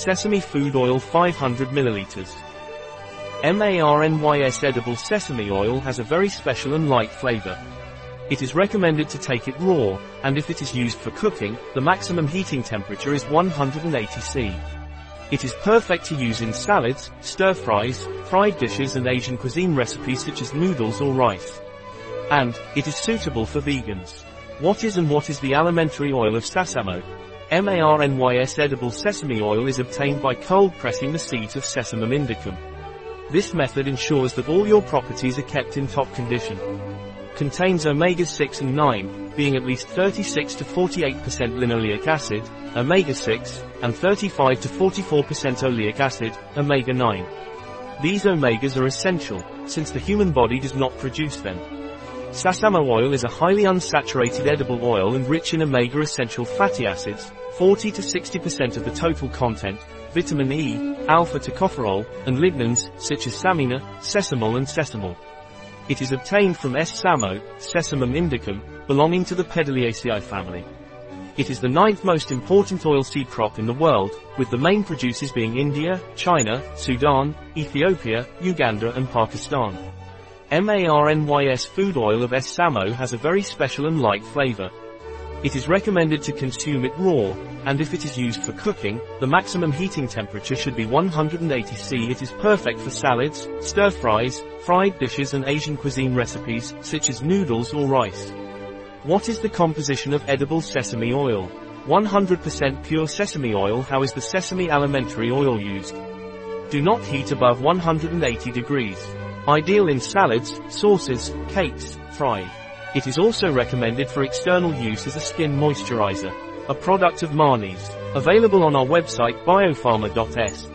Sesame food oil 500 ml. MARNYS edible sesame oil has a very special and light flavor. It is recommended to take it raw, and if it is used for cooking, the maximum heating temperature is 180 C. It is perfect to use in salads, stir-fries, fried dishes and Asian cuisine recipes such as noodles or rice. And, it is suitable for vegans. What is and what is the alimentary oil of sesamo? MARNYS edible sesame oil is obtained by cold pressing the seeds of Sesamum indicum. This method ensures that all your properties are kept in top condition. Contains omega-6 and 9, being at least 36 to 48% linoleic acid, omega-6, and 35 to 44% oleic acid, omega-9. These omegas are essential, since the human body does not produce them. Sesamo oil is a highly unsaturated edible oil and rich in omega essential fatty acids, 40 to 60% of the total content, vitamin E, alpha tocopherol, and lignans, such as samina, sesamol and sesamol. It is obtained from sesamo, Sesamum indicum, belonging to the Pedaliaceae family. It is the ninth most important oilseed crop in the world, with the main producers being India, China, Sudan, Ethiopia, Uganda and Pakistan. MARNYS food oil of sesamo has a very special and light flavor. It is recommended to consume it raw, and if it is used for cooking, the maximum heating temperature should be 180 C. It is perfect for salads, stir-fries, fried dishes and Asian cuisine recipes, such as noodles or rice. What is the composition of edible sesame oil? 100% pure sesame oil How is the sesame alimentary oil used? Do not heat above 180 degrees. Ideal in salads, sauces, cakes, fried. It is also recommended for external use as a skin moisturizer. A product of MARNYS. Available on our website biopharma.s.